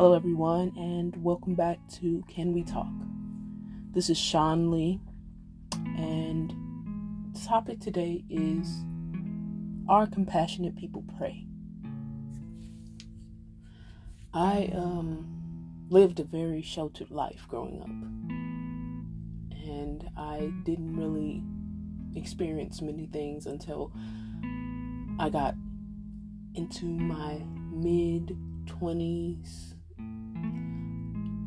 Hello, everyone, and welcome back to Can We Talk? This is Sean Lee, and the topic today is Are compassionate people prey? I um, lived a very sheltered life growing up, and I didn't really experience many things until I got into my mid 20s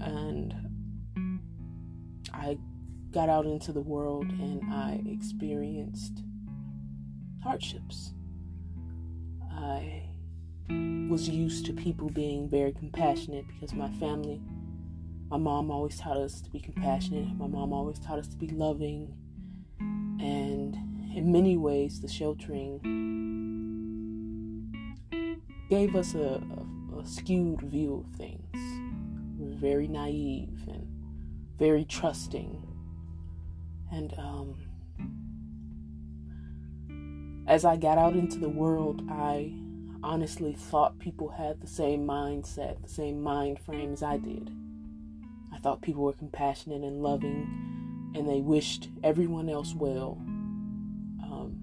and I got out into the world and I experienced hardships. I was used to people being very compassionate because my family, my mom always taught us to be compassionate. My mom always taught us to be loving. And in many ways, the sheltering gave us a, a, a skewed view of things. Very naive and very trusting. And um, as I got out into the world, I honestly thought people had the same mindset, the same mind frame as I did. I thought people were compassionate and loving, and they wished everyone else well. Um,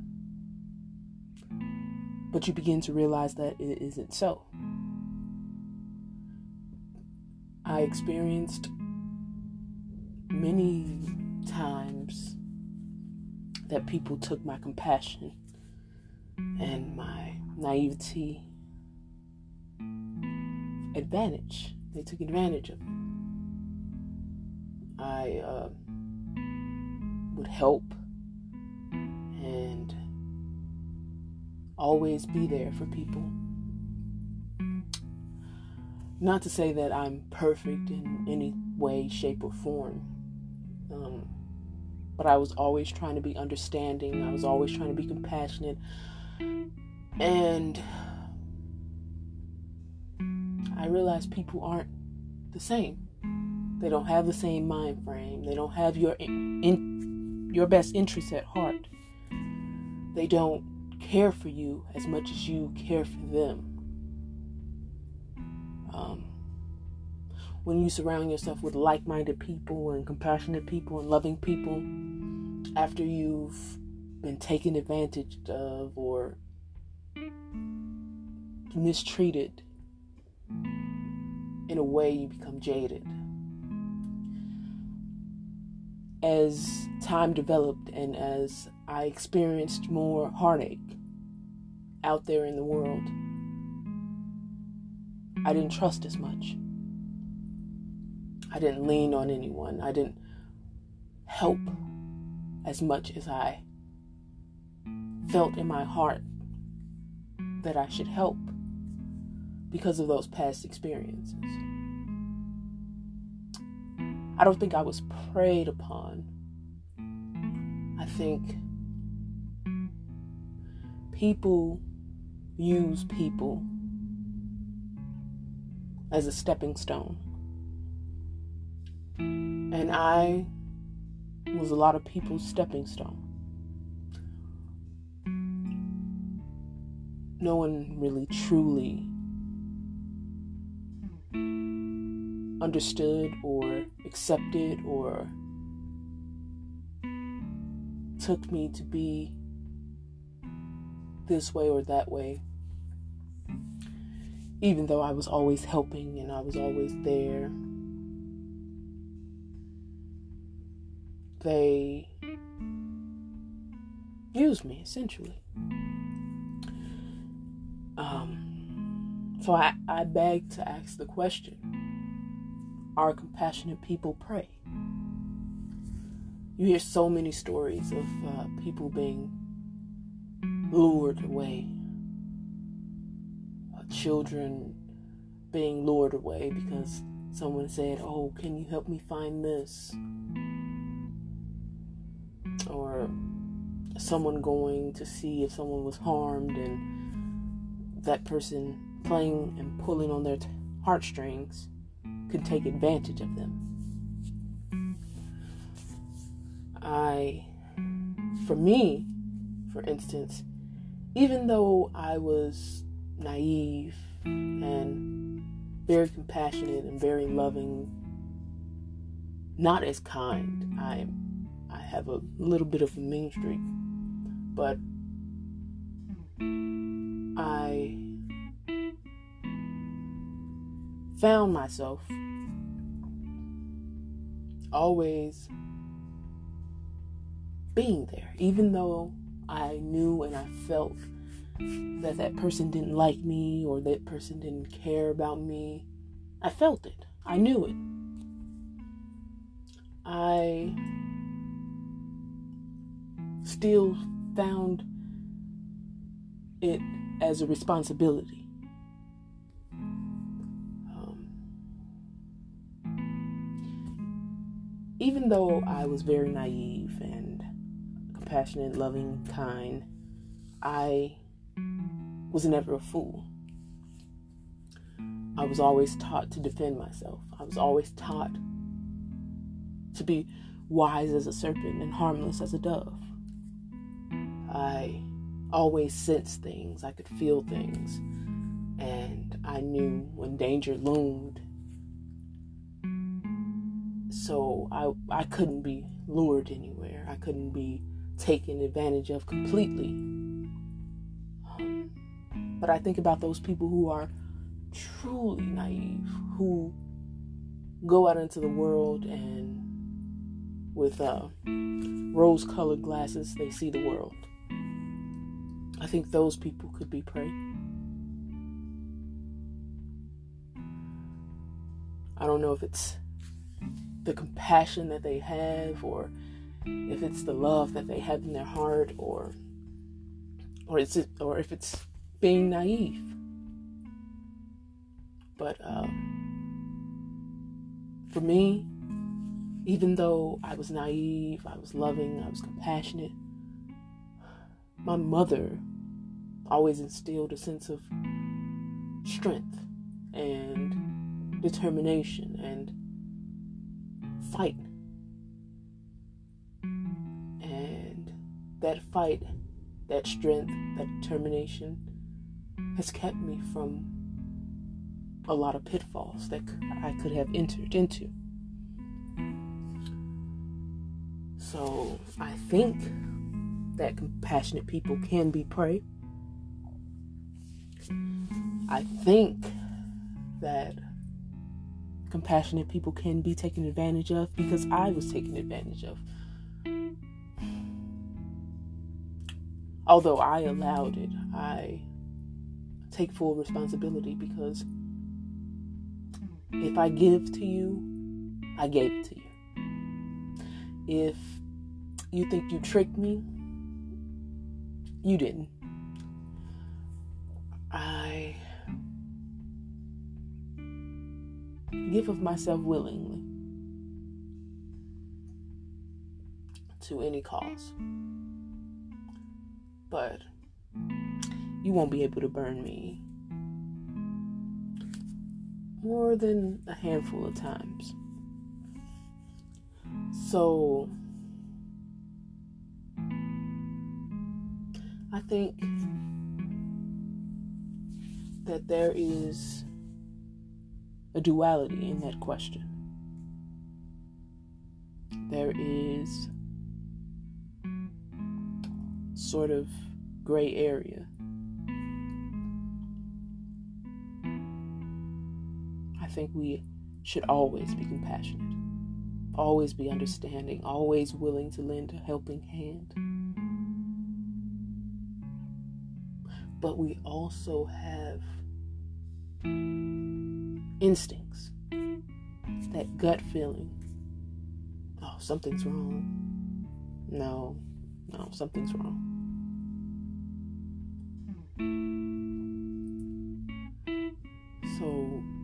but you begin to realize that it isn't so. I experienced many times that people took my compassion and my naivety advantage. They took advantage of it. I uh, would help and always be there for people. Not to say that I'm perfect in any way, shape, or form, um, but I was always trying to be understanding. I was always trying to be compassionate. And I realized people aren't the same. They don't have the same mind frame. They don't have your in, in your best interests at heart. They don't care for you as much as you care for them. Um, when you surround yourself with like minded people and compassionate people and loving people, after you've been taken advantage of or mistreated, in a way you become jaded. As time developed and as I experienced more heartache out there in the world, I didn't trust as much. I didn't lean on anyone. I didn't help as much as I felt in my heart that I should help because of those past experiences. I don't think I was preyed upon. I think people use people as a stepping stone. And I was a lot of people's stepping stone. No one really truly understood or accepted or took me to be this way or that way. Even though I was always helping and I was always there, they used me essentially. Um, so I, I beg to ask the question Are compassionate people prey? You hear so many stories of uh, people being lured away, children being lured away because someone said, Oh, can you help me find this? Or someone going to see if someone was harmed and that person playing and pulling on their t- heartstrings could take advantage of them. I, for me, for instance, even though I was naive and very compassionate and very loving. Not as kind. I I have a little bit of a mean streak, but I found myself always being there, even though I knew and I felt that that person didn't like me or that person didn't care about me. I felt it. I knew it. I still found it as a responsibility. Um, even though I was very naive and compassionate, loving, kind, I was never a fool. I was always taught to defend myself. I was always taught to be wise as a serpent and harmless as a dove. I always sensed things, I could feel things, and I knew when danger loomed. So I I couldn't be lured anywhere. I couldn't be taken advantage of completely. But I think about those people who are truly naive, who go out into the world and with uh, rose colored glasses, they see the world. I think those people could be prey. I don't know if it's the compassion that they have or if it's the love that they have in their heart or or it's or if it's being naive. But uh, for me, even though I was naive, I was loving, I was compassionate, my mother always instilled a sense of strength and determination and fight. And that fight, that strength, that determination has kept me from a lot of pitfalls that I could have entered into. So I think that compassionate people can be prey. I think that compassionate people can be taken advantage of because I was taken advantage of. Although I allowed it, I take full responsibility because if I give to you, I gave to you. If you think you tricked me, you didn't. I give of myself willingly to any cause. But you won't be able to burn me more than a handful of times. So I think that there is a duality in that question. There is sort of gray area. Think we should always be compassionate, always be understanding, always willing to lend a helping hand. But we also have instincts, that gut feeling. Oh, something's wrong. No, no, something's wrong. So,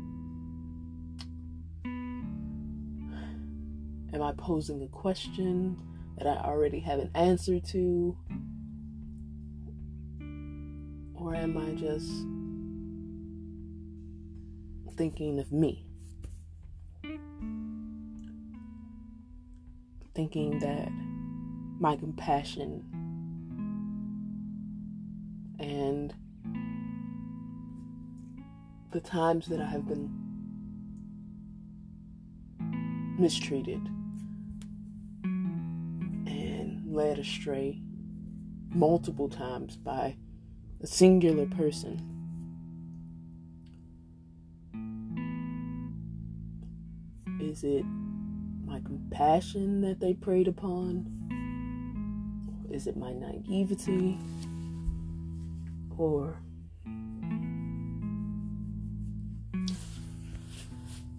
am I posing a question that I already have an answer to? Or am I just thinking of me. Thinking that my compassion and the times that I have been mistreated led astray multiple times by a singular person. Is it my compassion that they preyed upon? Is it my naivety? Or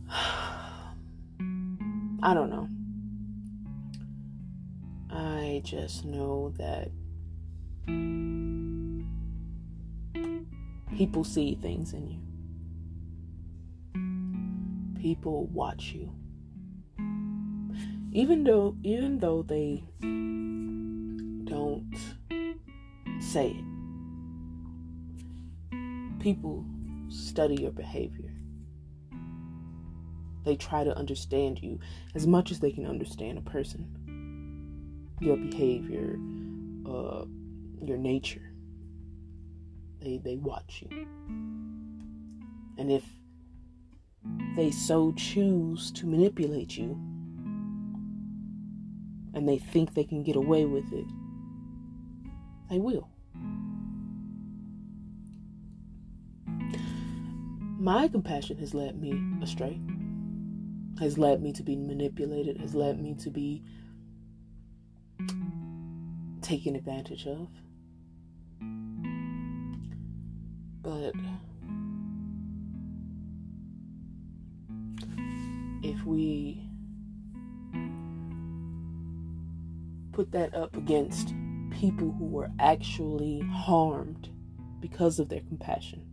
I don't know. I just know that people see things in you. People watch you. Even though even though they don't say it. People study your behavior. They try to understand you as much as they can understand a person, your behavior, uh, your nature. They they watch you, and if they so choose to manipulate you, and they think they can get away with it, they will. My compassion has led me astray has led me to be manipulated, has led me to be taken advantage of. But if we put that up against people who were actually harmed because of their compassion,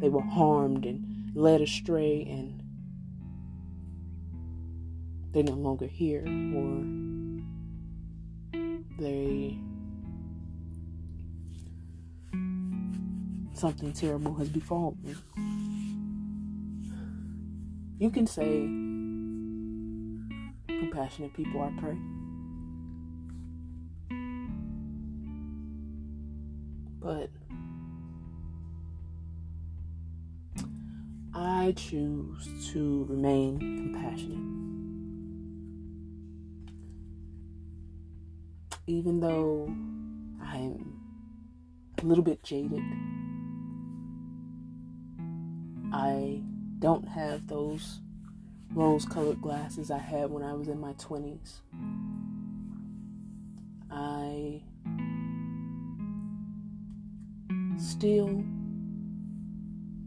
they were harmed and led astray and they're no longer here or they something terrible has befallen me. You can say compassionate people are prey. But I choose to remain compassionate. Even though I'm a little bit jaded, I don't have those rose colored glasses I had when I was in my 20s. I still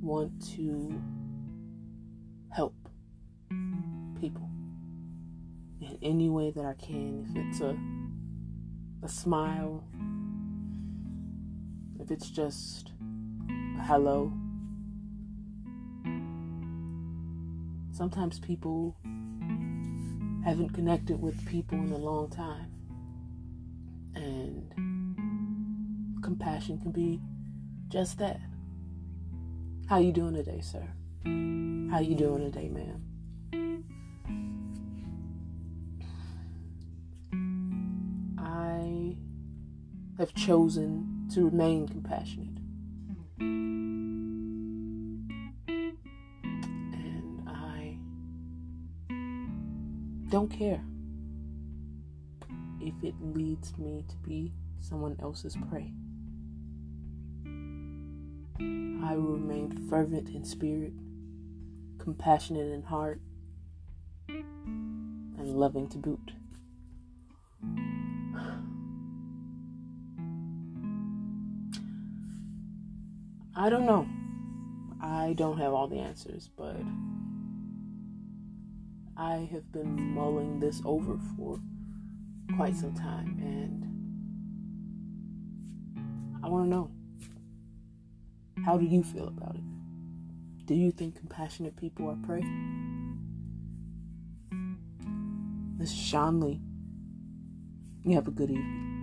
want to help people in any way that I can. If it's a a smile, if it's just a hello. Sometimes people haven't connected with people in a long time. And compassion can be just that. How you doing today, sir? How you doing today, ma'am? Have chosen to remain compassionate. And I don't care if it leads me to be someone else's prey. I will remain fervent in spirit, compassionate in heart, and loving to boot. I don't know. I don't have all the answers, but I have been mulling this over for quite some time and I want to know how do you feel about it? Do you think compassionate people are prey? This is Sean Lee. You have a good evening.